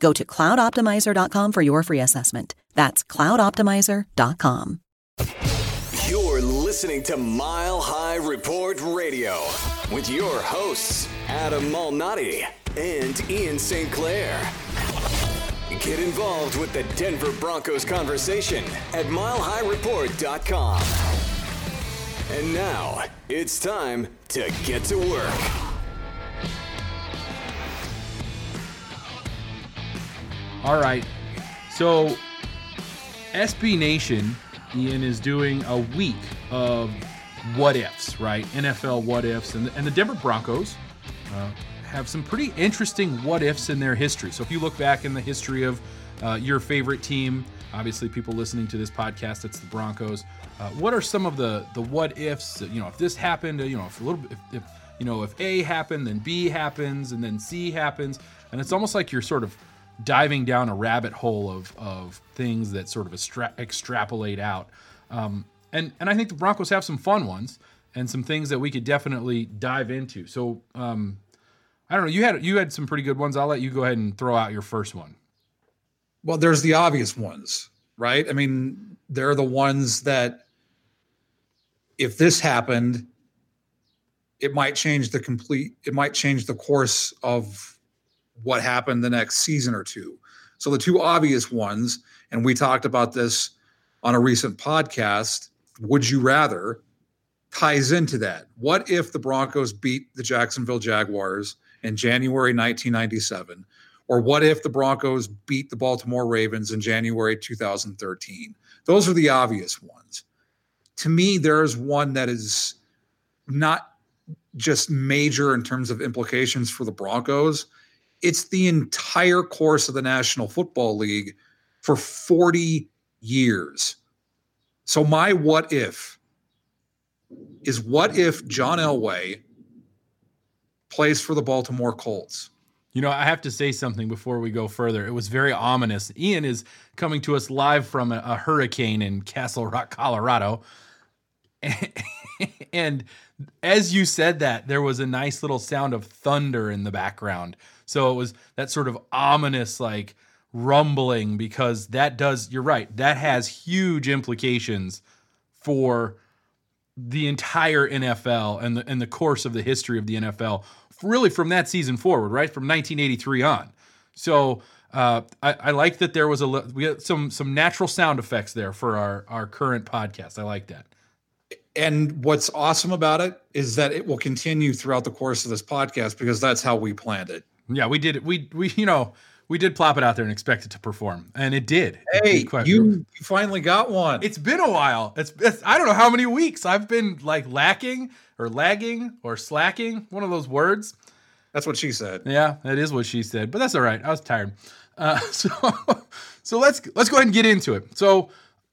Go to cloudoptimizer.com for your free assessment. That's cloudoptimizer.com. You're listening to Mile High Report Radio with your hosts, Adam Malnati and Ian St. Clair. Get involved with the Denver Broncos conversation at milehighreport.com. And now it's time to get to work. All right. So, SB Nation, Ian, is doing a week of what ifs, right? NFL what ifs. And, and the Denver Broncos uh, have some pretty interesting what ifs in their history. So, if you look back in the history of uh, your favorite team, obviously people listening to this podcast, it's the Broncos. Uh, what are some of the the what ifs? You know, if this happened, you know, if a little if, if you know, if A happened, then B happens, and then C happens, and it's almost like you're sort of diving down a rabbit hole of, of things that sort of extra- extrapolate out. Um, and, and I think the Broncos have some fun ones and some things that we could definitely dive into. So um, I don't know. You had you had some pretty good ones. I'll let you go ahead and throw out your first one. Well, there's the obvious ones, right? I mean, they're the ones that if this happened, it might change the complete. It might change the course of what happened the next season or two. So the two obvious ones, and we talked about this on a recent podcast, would you rather ties into that. What if the Broncos beat the Jacksonville Jaguars in January 1997? Or what if the Broncos beat the Baltimore Ravens in January 2013? Those are the obvious ones. To me, there's one that is not just major in terms of implications for the Broncos, it's the entire course of the National Football League for 40 years. So, my what if is what if John Elway plays for the Baltimore Colts? You know, I have to say something before we go further. It was very ominous. Ian is coming to us live from a, a hurricane in Castle Rock, Colorado. and as you said that, there was a nice little sound of thunder in the background. So it was that sort of ominous, like rumbling, because that does, you're right, that has huge implications for the entire NFL and the and the course of the history of the NFL, really from that season forward, right from 1983 on. So uh, I, I, like that there was a we got some some natural sound effects there for our our current podcast. I like that. And what's awesome about it is that it will continue throughout the course of this podcast because that's how we planned it. Yeah, we did. We we you know we did plop it out there and expect it to perform, and it did. Hey, it did you, you finally got one. It's been a while. It's, it's I don't know how many weeks I've been like lacking or lagging or slacking. One of those words. That's what she said. Yeah, that is what she said. But that's all right. I was tired. Uh, so so let's let's go ahead and get into it. So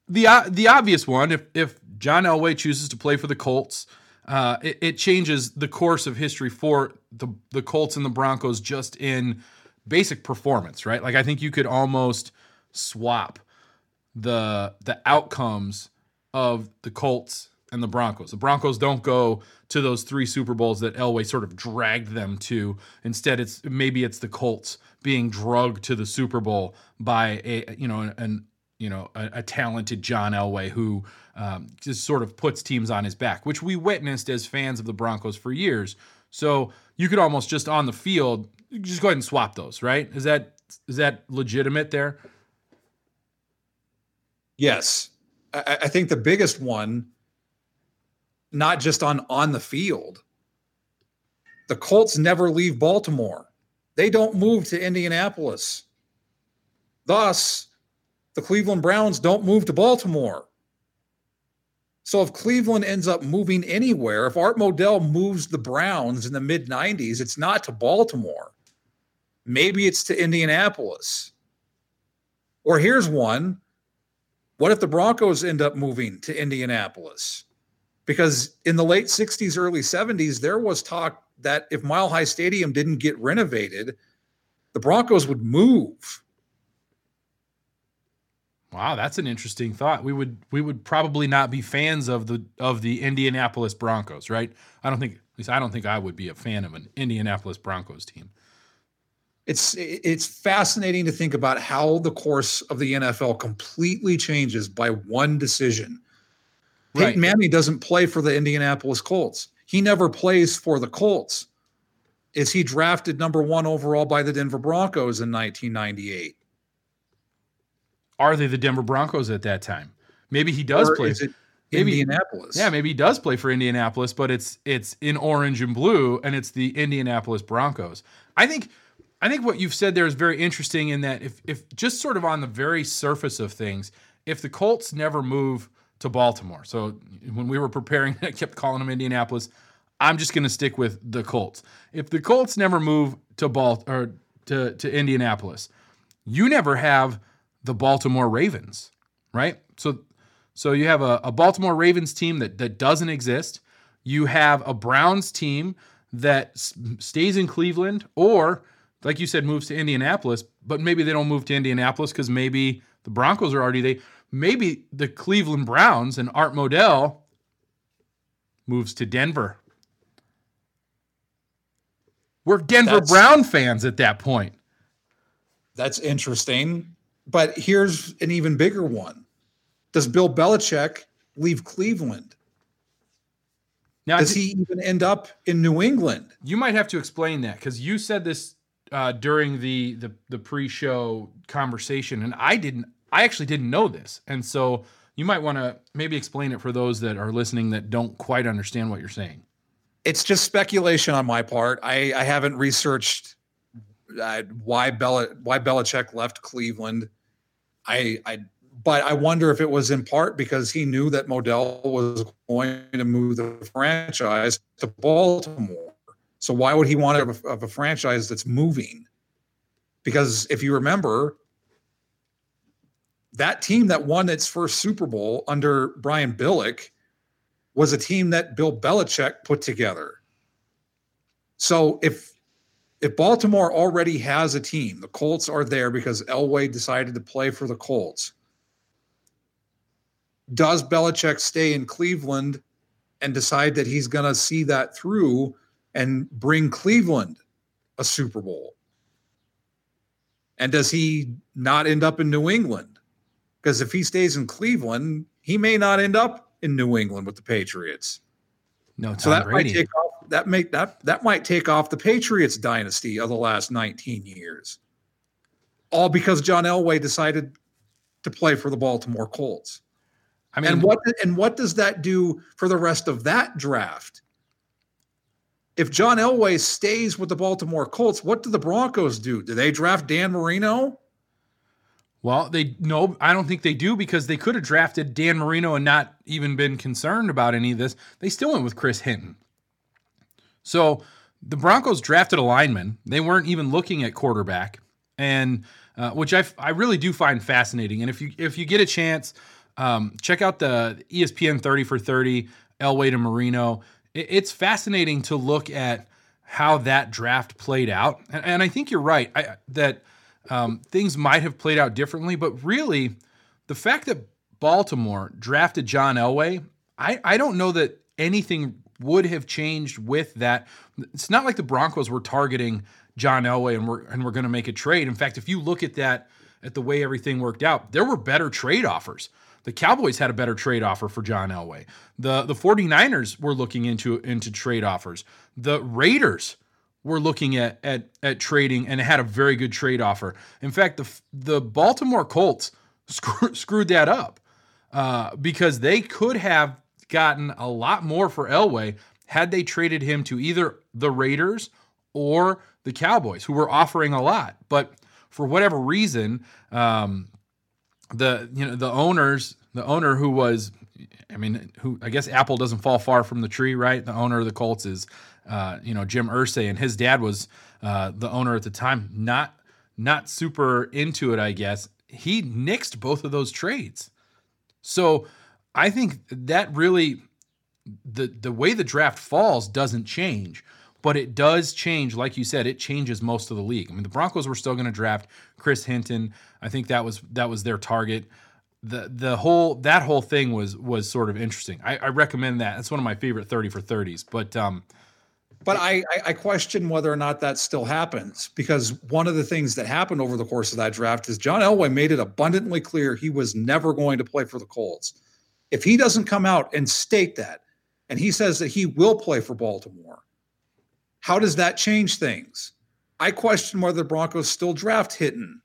the uh, the obvious one, if if John Elway chooses to play for the Colts uh, it, it, changes the course of history for the the Colts and the Broncos just in basic performance, right? Like I think you could almost swap the the outcomes of the Colts and the Broncos. The Broncos don't go to those three Super Bowls that Elway sort of dragged them to. Instead, it's maybe it's the Colts being drugged to the Super Bowl by a you know an you know a, a talented John Elway who um, just sort of puts teams on his back, which we witnessed as fans of the Broncos for years. So you could almost just on the field just go ahead and swap those, right? Is that is that legitimate there? Yes. I, I think the biggest one, not just on on the field, the Colts never leave Baltimore. They don't move to Indianapolis. Thus, the Cleveland Browns don't move to Baltimore. So if Cleveland ends up moving anywhere, if Art Modell moves the Browns in the mid 90s, it's not to Baltimore. Maybe it's to Indianapolis. Or here's one. What if the Broncos end up moving to Indianapolis? Because in the late 60s, early 70s, there was talk that if Mile High Stadium didn't get renovated, the Broncos would move. Wow, that's an interesting thought. We would we would probably not be fans of the of the Indianapolis Broncos, right? I don't think at least I don't think I would be a fan of an Indianapolis Broncos team. It's it's fascinating to think about how the course of the NFL completely changes by one decision. Right. Peyton Manning doesn't play for the Indianapolis Colts. He never plays for the Colts. Is he drafted number one overall by the Denver Broncos in 1998? Are they the Denver Broncos at that time? Maybe he does or play. maybe, Indianapolis. Yeah, maybe he does play for Indianapolis, but it's it's in orange and blue, and it's the Indianapolis Broncos. I think I think what you've said there is very interesting in that if if just sort of on the very surface of things, if the Colts never move to Baltimore, so when we were preparing, I kept calling them Indianapolis. I'm just going to stick with the Colts. If the Colts never move to Bal or to to Indianapolis, you never have the Baltimore Ravens, right? So so you have a, a Baltimore Ravens team that that doesn't exist. You have a Browns team that s- stays in Cleveland, or like you said, moves to Indianapolis. But maybe they don't move to Indianapolis because maybe the Broncos are already they. Maybe the Cleveland Browns and Art Modell moves to Denver. We're Denver That's, Brown fans at that point. That's interesting. But here's an even bigger one. Does Bill Belichick leave Cleveland? Now, Does he even end up in New England? You might have to explain that because you said this uh, during the, the the pre-show conversation, and I didn't. I actually didn't know this, and so you might want to maybe explain it for those that are listening that don't quite understand what you're saying. It's just speculation on my part. I, I haven't researched uh, why Bella why Belichick left Cleveland. I I but I wonder if it was in part because he knew that Modell was going to move the franchise to Baltimore. So why would he want of a, of a franchise that's moving? Because if you remember, that team that won its first Super Bowl under Brian Billick was a team that Bill Belichick put together. So if if Baltimore already has a team, the Colts are there because Elway decided to play for the Colts. Does Belichick stay in Cleveland and decide that he's going to see that through and bring Cleveland a Super Bowl? And does he not end up in New England? Because if he stays in Cleveland, he may not end up in New England with the Patriots. No, Tom so that Brady. might take off that make that that might take off the Patriots dynasty of the last 19 years. All because John Elway decided to play for the Baltimore Colts. I mean, and what and what does that do for the rest of that draft? If John Elway stays with the Baltimore Colts, what do the Broncos do? Do they draft Dan Marino? Well, they no, I don't think they do because they could have drafted Dan Marino and not even been concerned about any of this. They still went with Chris Hinton. So the Broncos drafted a lineman. They weren't even looking at quarterback, and uh, which I, I really do find fascinating. And if you if you get a chance, um, check out the ESPN 30 for 30 Elway to Marino. It, it's fascinating to look at how that draft played out. And, and I think you're right I, that um, things might have played out differently, but really, the fact that Baltimore drafted John Elway, I, I don't know that anything would have changed with that. It's not like the Broncos were targeting John Elway and we're and we're going to make a trade. In fact, if you look at that at the way everything worked out, there were better trade offers. The Cowboys had a better trade offer for John Elway. The the 49ers were looking into into trade offers. The Raiders were looking at at at trading and had a very good trade offer. In fact, the the Baltimore Colts screw, screwed that up. uh, because they could have gotten a lot more for Elway had they traded him to either the Raiders or the Cowboys, who were offering a lot. But for whatever reason, um, the you know the owners, the owner who was, I mean, who I guess Apple doesn't fall far from the tree, right? The owner of the Colts is, uh, you know, Jim Irsay, and his dad was uh, the owner at the time. Not not super into it, I guess. He nixed both of those trades. So I think that really the the way the draft falls doesn't change, but it does change. Like you said, it changes most of the league. I mean, the Broncos were still going to draft Chris Hinton. I think that was that was their target. The the whole that whole thing was was sort of interesting. I, I recommend that. That's one of my favorite thirty for thirties. But um, but I, I question whether or not that still happens because one of the things that happened over the course of that draft is John Elway made it abundantly clear he was never going to play for the Colts. If he doesn't come out and state that, and he says that he will play for Baltimore, how does that change things? I question whether the Broncos still draft Hinton.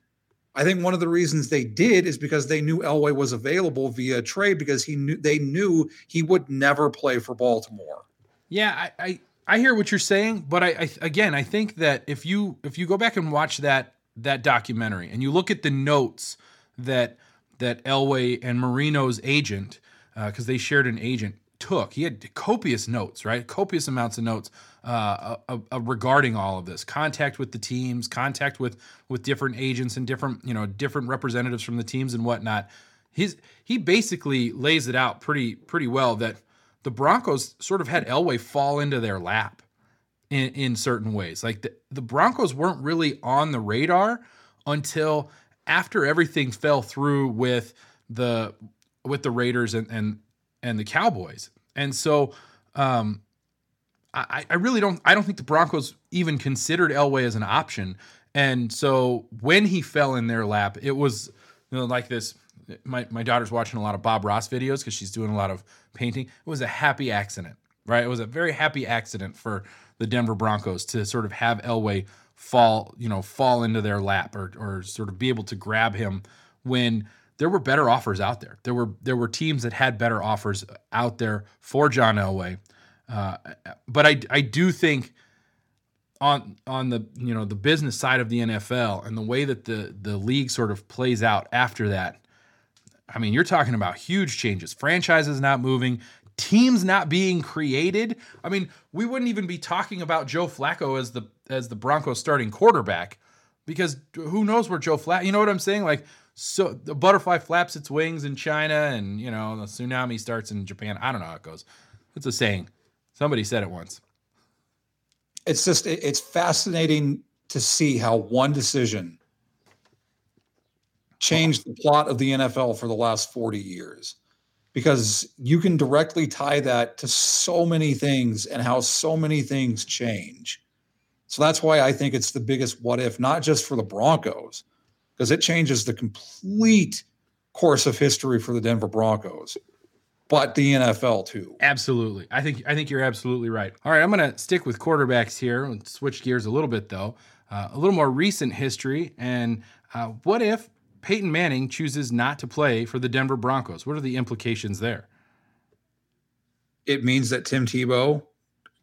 I think one of the reasons they did is because they knew Elway was available via trade because he knew they knew he would never play for Baltimore. Yeah, I, I I hear what you're saying, but I, I, again I think that if you if you go back and watch that that documentary and you look at the notes that that Elway and Marino's agent because uh, they shared an agent took he had copious notes right? Copious amounts of notes uh, uh, uh, regarding all of this. Contact with the teams contact with with different agents and different you know different representatives from the teams and whatnot. He's he basically lays it out pretty pretty well that the Broncos sort of had Elway fall into their lap in, in certain ways. Like the, the Broncos weren't really on the radar until after everything fell through with the with the Raiders and and and the Cowboys. And so um I, I really don't I don't think the Broncos even considered Elway as an option. And so when he fell in their lap, it was you know, like this my, my daughter's watching a lot of Bob Ross videos because she's doing a lot of painting. It was a happy accident, right? It was a very happy accident for the Denver Broncos to sort of have Elway fall, you know, fall into their lap or, or sort of be able to grab him when there were better offers out there. There were there were teams that had better offers out there for John Elway. Uh, but I I do think on on the you know the business side of the NFL and the way that the the league sort of plays out after that, I mean, you're talking about huge changes. Franchises not moving, teams not being created. I mean, we wouldn't even be talking about Joe Flacco as the as the Broncos starting quarterback because who knows where Joe Flacco, you know what I'm saying? Like so the butterfly flaps its wings in China and, you know, the tsunami starts in Japan. I don't know how it goes. It's a saying. Somebody said it once. It's just it's fascinating to see how one decision changed the plot of the NFL for the last 40 years because you can directly tie that to so many things and how so many things change. So that's why I think it's the biggest what if, not just for the Broncos, because it changes the complete course of history for the Denver Broncos, but the NFL too. Absolutely. I think I think you're absolutely right. All right, I'm going to stick with quarterbacks here and switch gears a little bit though. Uh, a little more recent history and uh, what if Peyton Manning chooses not to play for the Denver Broncos. What are the implications there? It means that Tim Tebow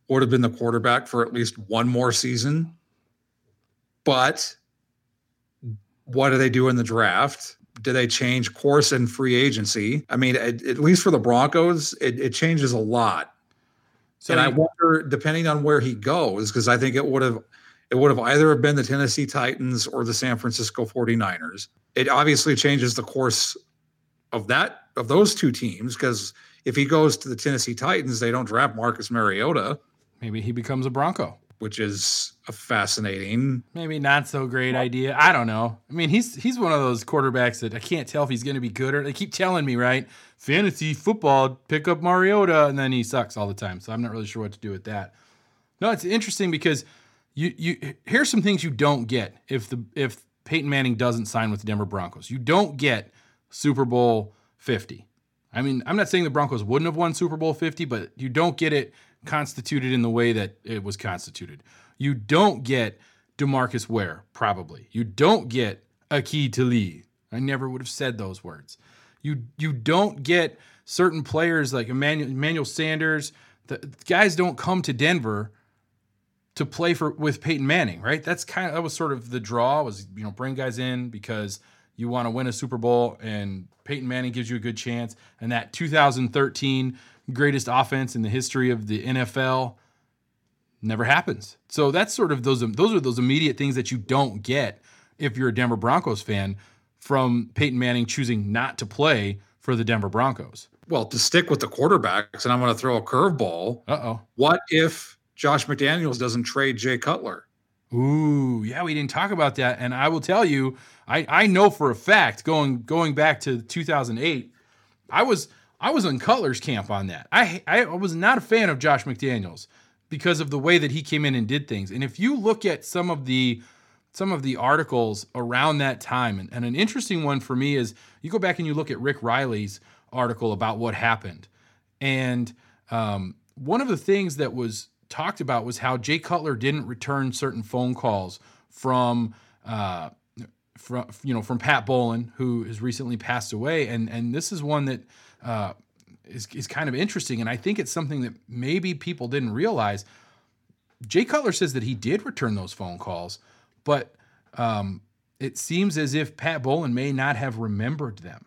would have been the quarterback for at least one more season. But what do they do in the draft? Do they change course in free agency? I mean, at, at least for the Broncos, it, it changes a lot. So and I wonder, depending on where he goes, because I think it would have it would have either have been the Tennessee Titans or the San Francisco 49ers it obviously changes the course of that of those two teams because if he goes to the Tennessee Titans, they don't draft Marcus Mariota. Maybe he becomes a Bronco, which is a fascinating, maybe not so great idea. I don't know. I mean, he's he's one of those quarterbacks that I can't tell if he's going to be good or they keep telling me right. Fantasy football, pick up Mariota, and then he sucks all the time. So I'm not really sure what to do with that. No, it's interesting because you you here's some things you don't get if the if Peyton Manning doesn't sign with the Denver Broncos. You don't get Super Bowl 50. I mean, I'm not saying the Broncos wouldn't have won Super Bowl 50, but you don't get it constituted in the way that it was constituted. You don't get DeMarcus Ware, probably. You don't get Aqib Talib. I never would have said those words. You you don't get certain players like Emmanuel, Emmanuel Sanders. The, the guys don't come to Denver to play for with Peyton Manning, right? That's kind of that was sort of the draw was you know bring guys in because you want to win a Super Bowl and Peyton Manning gives you a good chance. And that 2013 greatest offense in the history of the NFL never happens. So that's sort of those those are those immediate things that you don't get if you're a Denver Broncos fan from Peyton Manning choosing not to play for the Denver Broncos. Well, to stick with the quarterbacks, and I'm going to throw a curveball. Uh oh. What if Josh McDaniels doesn't trade Jay Cutler? Ooh, yeah, we didn't talk about that, and I will tell you, I I know for a fact going going back to 2008, I was I was in Cutler's camp on that. I I was not a fan of Josh McDaniels because of the way that he came in and did things. And if you look at some of the some of the articles around that time, and, and an interesting one for me is you go back and you look at Rick Reilly's article about what happened, and um, one of the things that was talked about was how Jay Cutler didn't return certain phone calls from uh, from you know from Pat Bowlen, who has recently passed away, and and this is one that uh, is is kind of interesting, and I think it's something that maybe people didn't realize. Jay Cutler says that he did return those phone calls, but um, it seems as if Pat Bowlen may not have remembered them,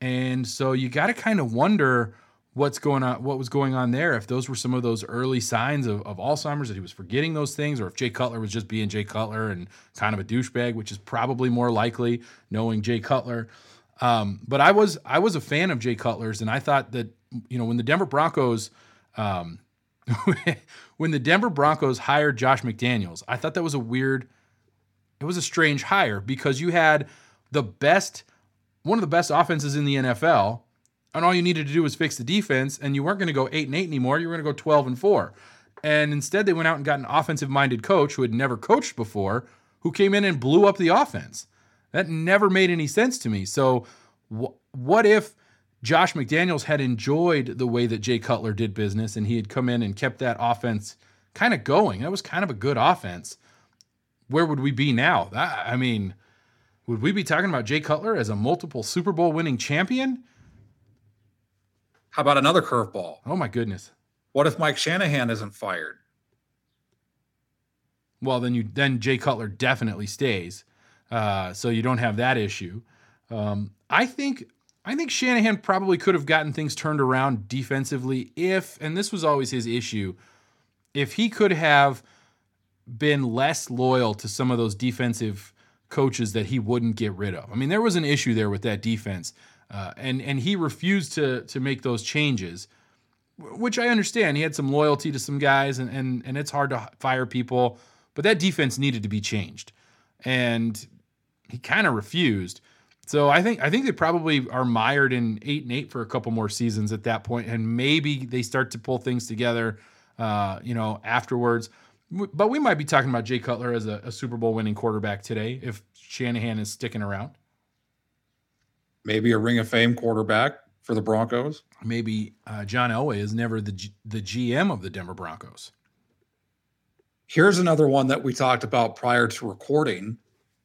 and so you got to kind of wonder what's going on, what was going on there. If those were some of those early signs of, of Alzheimer's that he was forgetting those things, or if Jay Cutler was just being Jay Cutler and kind of a douchebag, which is probably more likely, knowing Jay Cutler. Um, but I was I was a fan of Jay Cutler's, and I thought that you know when the Denver Broncos. Um, when the Denver Broncos hired Josh McDaniels, I thought that was a weird, it was a strange hire because you had the best, one of the best offenses in the NFL, and all you needed to do was fix the defense, and you weren't going to go eight and eight anymore. You were going to go twelve and four, and instead they went out and got an offensive-minded coach who had never coached before, who came in and blew up the offense. That never made any sense to me. So, wh- what if Josh McDaniels had enjoyed the way that Jay Cutler did business, and he had come in and kept that offense kind of going? That was kind of a good offense. Where would we be now? That, I mean, would we be talking about Jay Cutler as a multiple Super Bowl winning champion? How about another curveball? Oh my goodness. What if Mike Shanahan isn't fired? Well, then you then Jay Cutler definitely stays, uh, so you don't have that issue. Um, I think I think Shanahan probably could have gotten things turned around defensively if, and this was always his issue, if he could have been less loyal to some of those defensive coaches that he wouldn't get rid of. I mean, there was an issue there with that defense. Uh, and and he refused to to make those changes, which I understand. He had some loyalty to some guys, and and and it's hard to fire people, but that defense needed to be changed, and he kind of refused. So I think I think they probably are mired in eight and eight for a couple more seasons at that point, and maybe they start to pull things together, uh, you know, afterwards. But we might be talking about Jay Cutler as a, a Super Bowl winning quarterback today if Shanahan is sticking around maybe a Ring of Fame quarterback for the Broncos. Maybe uh, John Elway is never the G- the GM of the Denver Broncos. Here's another one that we talked about prior to recording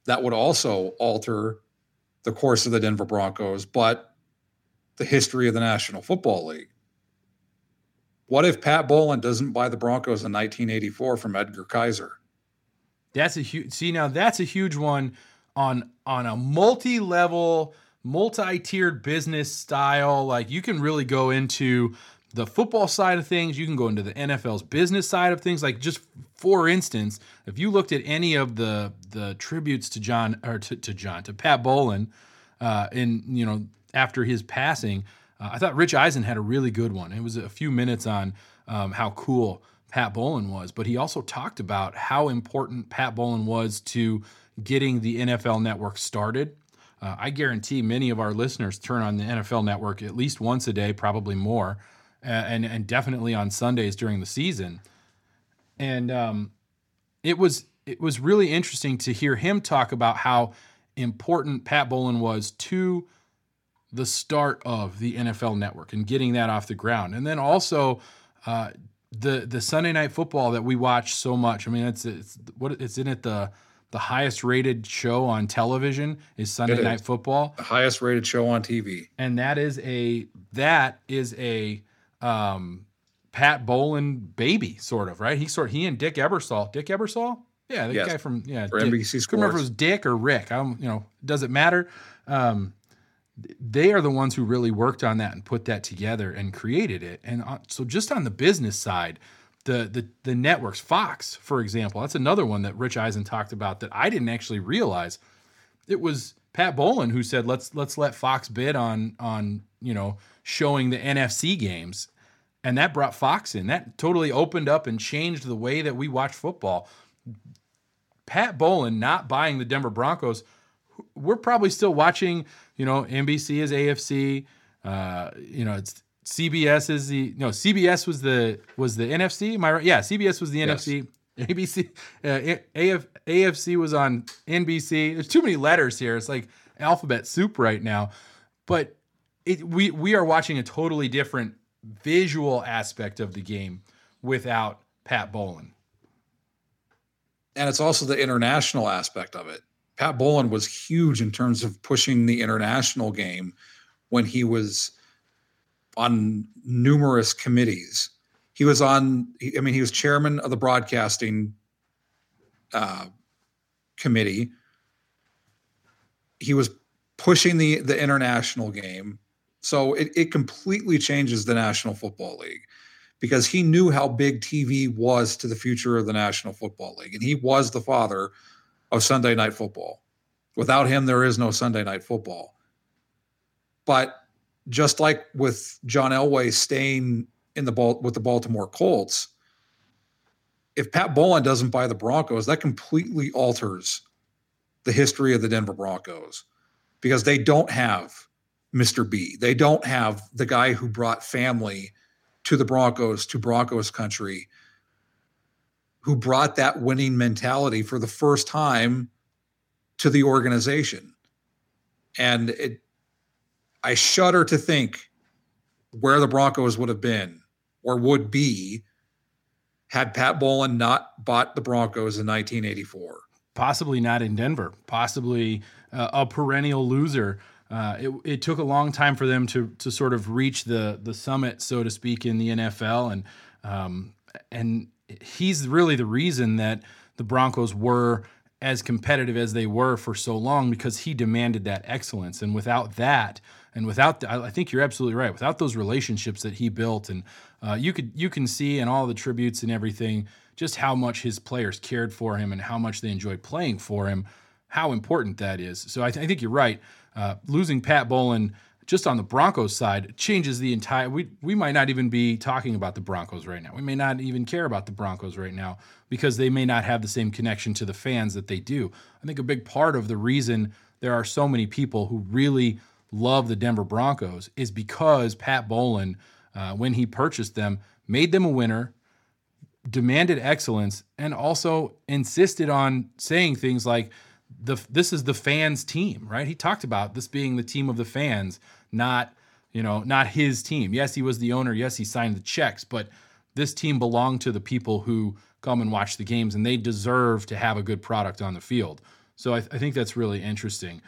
that would also alter the course of the Denver Broncos, but the history of the National Football League. What if Pat Bowlen doesn't buy the Broncos in 1984 from Edgar Kaiser? That's a huge. See now, that's a huge one on on a multi-level multi-tiered business style. Like you can really go into the football side of things, you can go into the NFL's business side of things. Like just for instance, if you looked at any of the the tributes to John or to, to John to Pat Bowlen, uh, in you know after his passing, uh, I thought Rich Eisen had a really good one. It was a few minutes on um, how cool Pat Bowlen was, but he also talked about how important Pat Bowlen was to getting the NFL Network started uh, I guarantee many of our listeners turn on the NFL Network at least once a day, probably more, and and definitely on Sundays during the season. And um, it was it was really interesting to hear him talk about how important Pat Bowlen was to the start of the NFL Network and getting that off the ground, and then also. Uh, the the Sunday night football that we watch so much. I mean, it's it's what it's in it the the highest rated show on television is Sunday It Night. Football, The highest rated show on TV. and that is a that is a um, Pat Bowlen baby, sort of right. He sort he and Dick Ebersol, Dick Ebersol, yeah, the Yes. guy from yeah, For Dick. NBC Couldn't remember if it was Dick or Rick. I'm you know does it matter? Um, they are the ones who really worked on that and put that together and created it. And uh, so just on the business side, the the the networks, Fox, for example, that's another one that Rich Eisen talked about that I didn't actually realize. It was Pat Bowlen who said let's let's let Fox bid on on you know showing the NFC games, and that brought Fox in. That totally opened up and changed the way that we watch football. Pat Bowlen not buying the Denver Broncos, we're probably still watching. You know, NBC is AFC. Uh, you know, it's CBS is the no CBS was the was the NFC. Am I right? Yeah, CBS was the Yes. NFC. ABC, uh, AF, AFC was on NBC. There's too many letters here. It's like alphabet soup right now. But it, we we are watching a totally different visual aspect of the game without Pat Bowlen. and it's also the international aspect of it. Pat Bowlen was huge in terms of pushing the international game when he was on numerous committees. He was on, I mean, he was chairman of the broadcasting uh, committee. He was pushing the the international game, so it, it completely changes the National Football League because he knew how big TV was to the future of the National Football League. And he was the father of Sunday Night Football. Without him, there is no Sunday Night Football. But just like with John Elway staying in the ball with the Baltimore Colts, if Pat Bowlen doesn't buy the Broncos, that completely alters the history of the Denver Broncos because they don't have Mr. B. They don't have the guy who brought family to the Broncos, to Broncos country, who brought that winning mentality for the first time to the organization. And it, I shudder to think where the Broncos would have been or would be had Pat Bowlen not bought the Broncos in 1984. possibly not in Denver, possibly uh, a perennial loser. Uh, it, it took a long time for them to to sort of reach the the summit, so to speak, in the NFL, and um, and he's really the reason that the Broncos were as competitive as they were for so long because he demanded that excellence, and without that, and without the, I think you're absolutely right. Without those relationships that he built, and uh, you could you can see in all the tributes and everything just how much his players cared for him and how much they enjoyed playing for him, how important that is. So I, th- I think you're right. Uh, losing Pat Bowlen just on the Broncos side changes the entire. We we might not even be talking about the Broncos right now. We may not even care about the Broncos right now because they may not have the same connection to the fans that they do. I think a big part of the reason there are so many people who really love the Denver Broncos is because Pat Bowlen, uh, when he purchased them, made them a winner, demanded excellence, and also insisted on saying things like, "the This is the fans' team." Right? He talked about this being the team of the fans, not you know, not his team. Yes, he was the owner. Yes, he signed the checks, but this team belonged to the people who come and watch the games, and they deserve to have a good product on the field. So I, I think that's really interesting.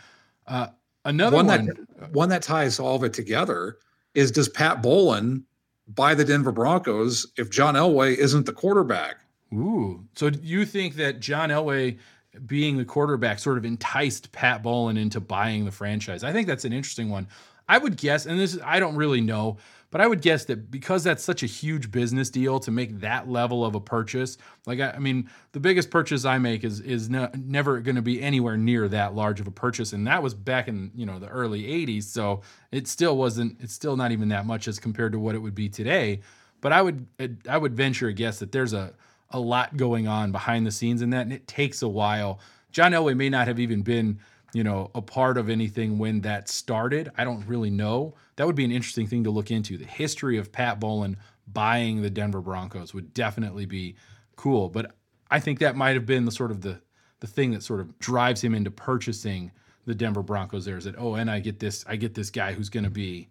Uh, another one one, that one that ties all of it together is does Pat Bowlen buy the Denver Broncos if John Elway isn't the quarterback? Ooh. So do you think that John Elway being the quarterback sort of enticed Pat Bowlen into buying the franchise? I think that's an interesting one. I would guess, and this is I don't really know, but I would guess that because that's such a huge business deal to make that level of a purchase, like I, I mean, the biggest purchase I make is is ne- never going to be anywhere near that large of a purchase, and that was back in you know the early '80s, so it still wasn't. It's still not even that much as compared to what it would be today. But I would uh, I would venture a guess that there's a a lot going on behind the scenes in that, and it takes a while. John Elway may not have even been, you know, a part of anything when that started. I don't really know. That would be an interesting thing to look into. The history of Pat Bowlen buying the Denver Broncos would definitely be cool. But I think that might have been the sort of the the thing that sort of drives him into purchasing the Denver Broncos. There is that oh, and I get this I get this guy who's going to be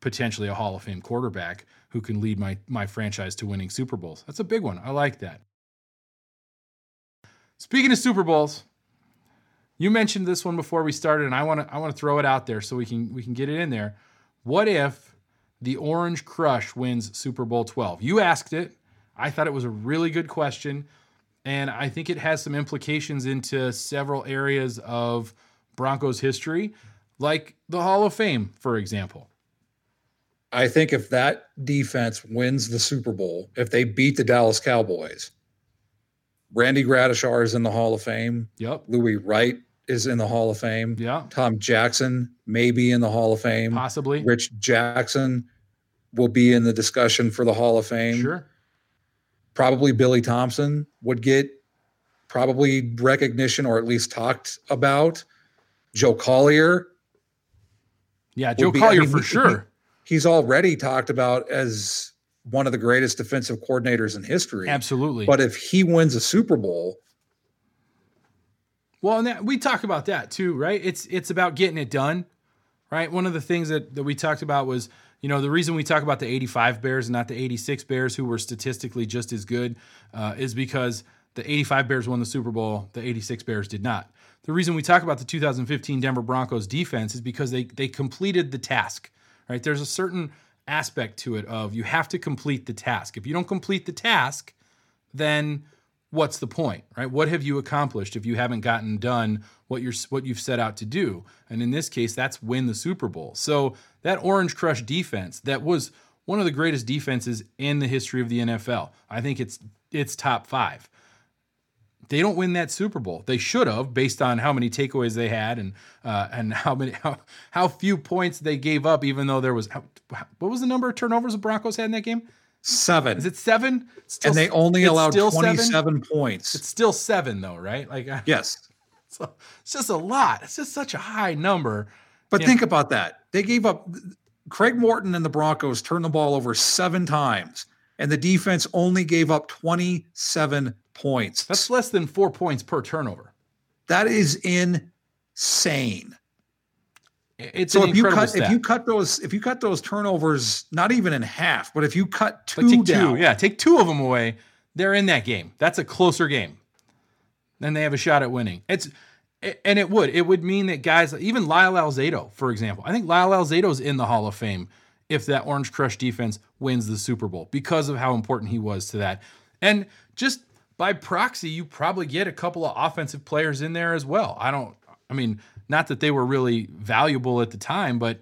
potentially a Hall of Fame quarterback who can lead my my franchise to winning Super Bowls. That's a big one. I like that. Speaking of Super Bowls, You mentioned this one before we started, and I want to I want to throw it out there so we can we can get it in there. What if the Orange Crush wins Super Bowl 12? You asked it. I thought it was a really good question, and I think it has some implications into several areas of Broncos history, like the Hall of Fame, for example. I think if that defense wins the Super Bowl, if they beat the Dallas Cowboys, Randy Gradishar is in the Hall of Fame. Yep. Louis Wright is in the Hall of Fame. Yeah. Tom Jackson may be in the Hall of Fame. Possibly. Rich Jackson will be in the discussion for the Hall of Fame. Sure. Probably Billy Thompson would get probably recognition or at least talked about. Joe Collier. Yeah, Joe be- I Collier mean, for he- sure. He's already talked about as one of the greatest defensive coordinators in history. Absolutely. But if he wins a Super Bowl, Well, and that, we talk about that too, right? It's it's about getting it done, right? One of the things that, that we talked about was, you know, the reason we talk about the 85 Bears and not the 86 Bears, who were statistically just as good, uh, is because the 85 Bears won the Super Bowl, the 86 Bears did not. The reason we talk about the 2015 Denver Broncos defense is because they they completed the task, right? There's a certain aspect to it of you have to complete the task. If you don't complete the task, then what's the point, right? What have you accomplished if you haven't gotten done what you're what you've set out to do? And in this case, that's win the Super Bowl. So that Orange Crush defense that was one of the greatest defenses in the history of the NFL. I think it's it's top 5. They don't win that Super Bowl. They should have, based on how many takeaways they had and uh, and how many how, how few points they gave up. Even though there was what was the number of turnovers the Broncos had in that game? Seven. Is it seven? Still- and they only it's allowed still seven? 27 points. It's still seven though, right? Like, yes. so it's just a lot. It's just such a high number. But Yeah. think about that. They gave up Craig Morton and the Broncos turned the ball over seven times, and the defense only gave up 27 points. That's less than four points per turnover. that is insane. It's So an if you cut stat. if you cut those if you cut those turnovers not even in half, but if you cut two like down, two, yeah, take two of them away. They're in that game. That's a closer game. Then they have a shot at winning. It's and it would it would mean that guys even Lyle Alzado, for example, I think Lyle Alzado's in the Hall of Fame if that Orange Crush defense wins the Super Bowl because of how important he was to that. And just by proxy, you probably get a couple of offensive players in there as well. I don't I mean, not that they were really valuable at the time, but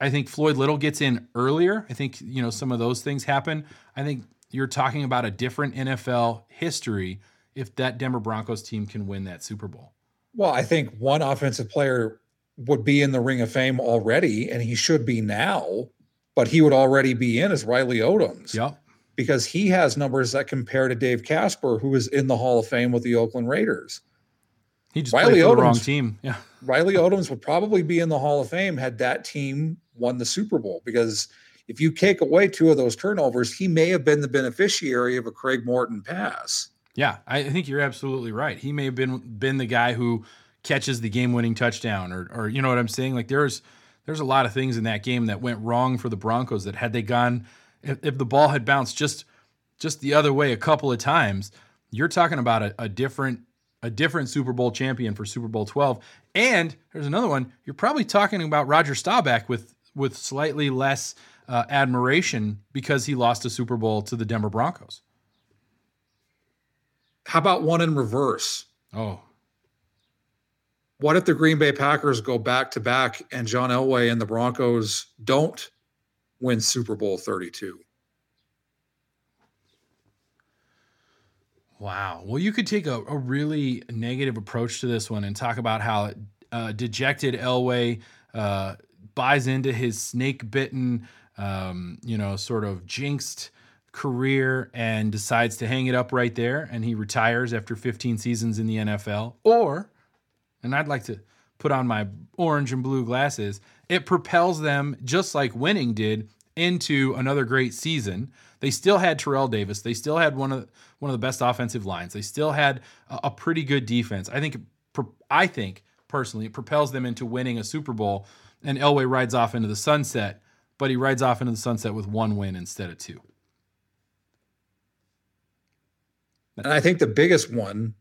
I think Floyd Little gets in earlier. I think, you know, some of those things happen. I think you're talking about a different NFL history if that Denver Broncos team can win that Super Bowl. Well, I think one offensive player would be in the Ring of Fame already, and he should be now, but he would already be in as Riley Odoms Yep. because he has numbers that compare to Dave Casper, who is in the Hall of Fame with the Oakland Raiders. He just Riley played for the wrong team. Yeah. Riley Odoms would probably be in the Hall of Fame had that team won the Super Bowl because if you take away two of those turnovers, he may have been the beneficiary of a Craig Morton pass. Yeah, I I think you're absolutely right. He may have been been the guy who catches the game-winning touchdown, or or you know what I'm saying. Like there's there's a lot of things in that game that went wrong for the Broncos. That had they gone, if, if the ball had bounced just just the other way a couple of times, you're talking about a, a different a different Super Bowl champion for Super Bowl 12. And there's another one. You're probably talking about Roger Staubach with with slightly less uh, admiration because he lost a Super Bowl to the Denver Broncos. How about one in reverse? Oh, What if the Green Bay Packers go back to back and John Elway and the Broncos don't win Super Bowl 32? Wow. Well, you could take a, a really negative approach to this one and talk about how uh, dejected Elway uh, buys into his snake bitten, um, you know, sort of jinxed career and decides to hang it up right there and he retires after 15 seasons in the NFL. Or, and I'd like to put on my orange and blue glasses, it propels them, just like winning did, into another great season. They still had Terrell Davis. They still had one of one of the best offensive lines. They still had a, a pretty good defense. I think I think personally it propels them into winning a Super Bowl. And Elway rides off into the sunset, but he rides off into the sunset with one win instead of two. And I think the biggest one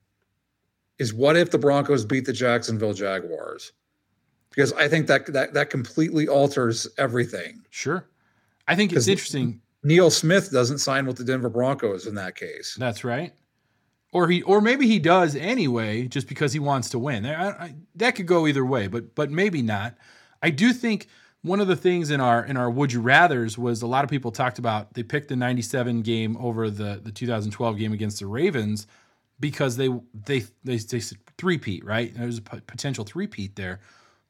is what if the Broncos beat the Jacksonville Jaguars? Because I think that that that completely alters everything. Sure. I think it's interesting. Neil Smith doesn't sign with the Denver Broncos in that case. That's right. Or he, or maybe he does anyway, just because he wants to win. I, I, that could go either way, but but maybe not. I do think one of the things in our in our would you rather's was a lot of people talked about they picked the '97 game over the the 2012 game against the Ravens because they they they, they said three-peat, right? There's a p- potential three-peat there,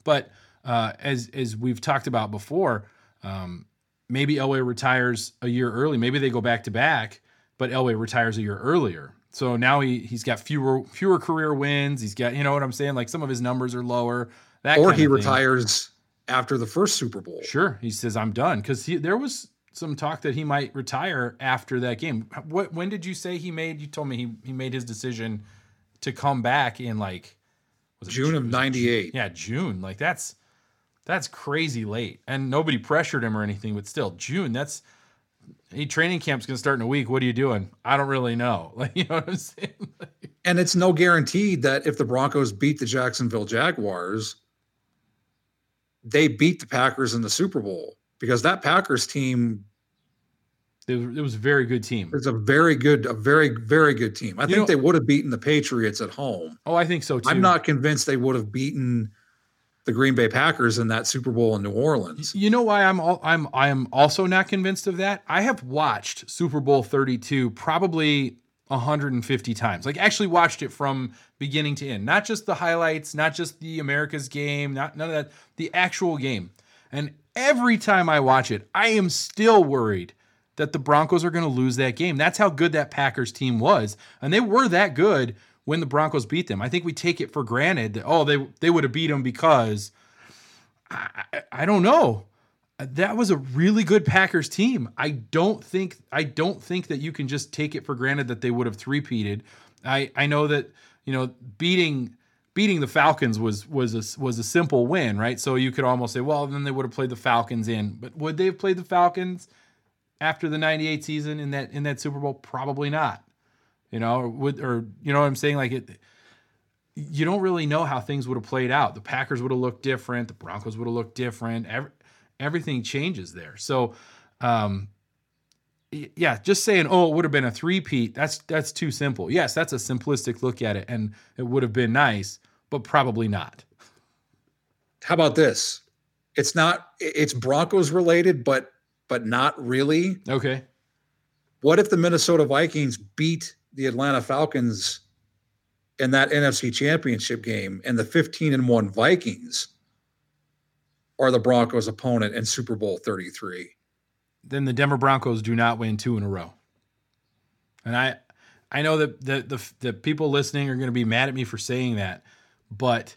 but uh, as as we've talked about before, um, maybe Elway retires a year early. Maybe they go back to back, but Elway retires a year earlier. So now he he's got fewer fewer career wins. He's got you know what I'm saying. Like some of his numbers are lower. That Or he retires after the first Super Bowl. Sure, he says I'm done because there was some talk that he might retire after that game. What when did you say he made? You told me he he made his decision to come back in like was it June of '98. yeah, June. Like that's that's crazy late, and nobody pressured him or anything. But still, June. That's hey, training camp's gonna start in a week. What are you doing? I don't really know. Like you know what I'm saying? And it's no guarantee that if the Broncos beat the Jacksonville Jaguars, they beat the Packers in the Super Bowl because that Packers team it, was, a very good team. It's a very good, a very, very good team. I You think know- they would have beaten the Patriots at home. Oh, I think so too. I'm not convinced they would have beaten the Green Bay Packers in that Super Bowl in New Orleans. You know why I'm all, I'm I am also not convinced of that. I have watched Super Bowl 32 probably 150 times. Like actually watched it from beginning to end. Not just the highlights, not just the America's game, not none of that, the actual game. And every time I watch it, I am still worried that the Broncos are going to lose that game. That's how good that Packers team was. And they were that good when the Broncos beat them. I think we take it for granted that oh they they would have beat them because I, I, don't know. That was a really good Packers team. I don't think I don't think that you can just take it for granted that they would have three-peated. I I know that you know beating beating the Falcons was was a, was a simple win, right? So you could almost say, well, then they would have played the Falcons in. But would they have played the Falcons after the 98 season in that in that Super Bowl? Probably not. You know, or would or you know what I'm saying like it you don't really know how things would have played out. The Packers would have looked different. The Broncos would have looked different. Every, everything changes there. So, um, yeah, just saying, oh, it would have been a three-peat. That's that's too simple. Yes, that's a simplistic look at it, and it would have been nice, but probably not. How about this? It's not it's Broncos related, but but not really. Okay. What if the Minnesota Vikings beat the Atlanta Falcons in that NFC championship game and the 15 and 1 Vikings are the Broncos opponent in Super Bowl 33? Then the Denver Broncos do not win two in a row. And I, I know that the the, the people listening are going to be mad at me for saying that, but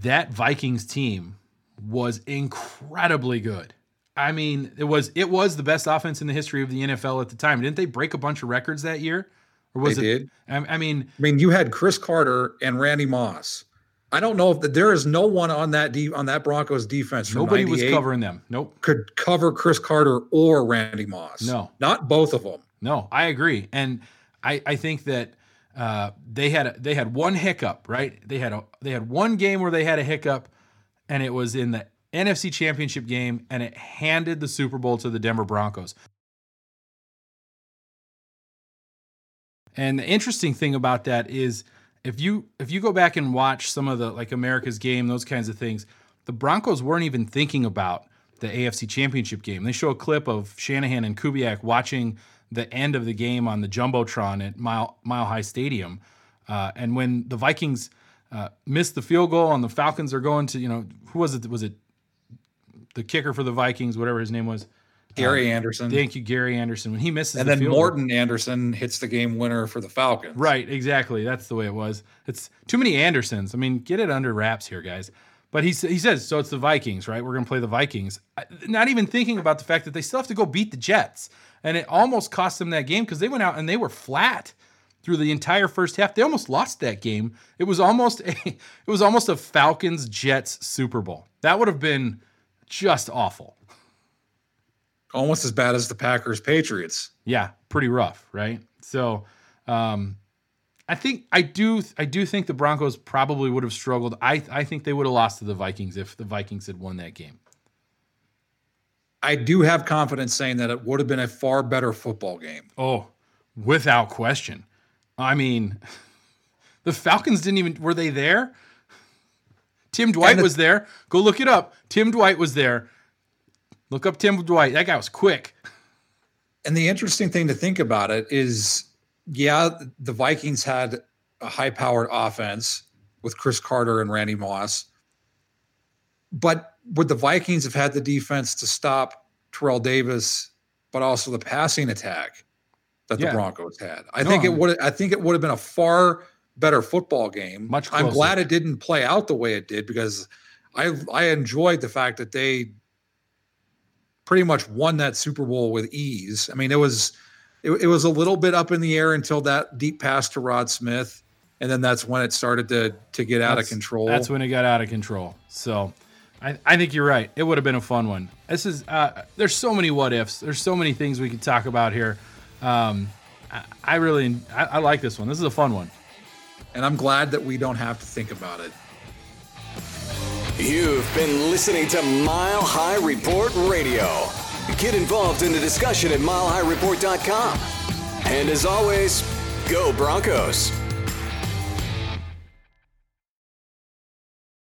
that Vikings team was incredibly good. I mean, it was it was the best offense in the history of the NFL at the time. Didn't they break a bunch of records that year? Or was They it? did. I, I mean, I mean, you had Cris Carter and Randy Moss. I don't know if the, there is no one on that de- on that Broncos defense nobody was covering them. Nope. could cover Cris Carter or Randy Moss. No. not both of them. No, I agree, and I I think that uh, they had a, they had one hiccup, right? They had a they had one game where they had a hiccup, and it was in the NFC Championship game, and it handed the Super Bowl to the Denver Broncos. And the interesting thing about that is if you if you go back and watch some of the like America's game, those kinds of things, the Broncos weren't even thinking about the AFC Championship game. They show a clip of Shanahan and Kubiak watching the end of the game on the jumbotron at Mile Mile High Stadium, uh, and when the Vikings uh, missed the field goal and the Falcons are going to you know who was it was it the kicker for the Vikings whatever his name was um, Gary Anderson. thank you Gary Anderson when he misses and the then field goal- Morten Andersen hits the game winner for the Falcons. Right, exactly. That's the way it was. It's too many Andersons. I mean, get it under wraps here, guys. But he he says so. It's the Vikings, right? We're going to play the Vikings. Not even thinking about the fact that they still have to go beat the Jets, and it almost cost them that game because they went out and they were flat through the entire first half. They almost lost that game. It was almost a it was almost a Falcons Jets Super Bowl. That would have been just awful. Almost as bad as the Packers Patriots. Yeah, pretty rough, right? So, um, I think I do I do think the Broncos probably would have struggled. I I think they would have lost to the Vikings if the Vikings had won that game. I do have confidence saying that it would have been a far better football game. Oh, without question. I mean, the Falcons didn't even were they there? Tim Dwight was there. Go look it up. Tim Dwight was there. Look up Tim Dwight. That guy was quick. And the interesting thing to think about it is, yeah, the Vikings had a high-powered offense with Cris Carter and Randy Moss, but would the Vikings have had the defense to stop Terrell Davis, but also the passing attack that yeah. the Broncos had? I no, think it would. I think it would have been a far better football game. Much. Closer. I'm glad it didn't play out the way it did because I I enjoyed the fact that they pretty much won that Super Bowl with ease. I mean, it was it, it was a little bit up in the air until that deep pass to Rod Smith, and then that's when it started to to get out that's, of control. That's when it got out of control. So. I, I think you're right. It would have been a fun one. This is uh, there's so many what ifs. There's so many things we could talk about here. Um, I, I, really I, I like this one. This is a fun one. And I'm glad that we don't have to think about it. You've been listening to Mile High Report Radio. Get involved in the discussion at milehighreport.com. And as always, go Broncos.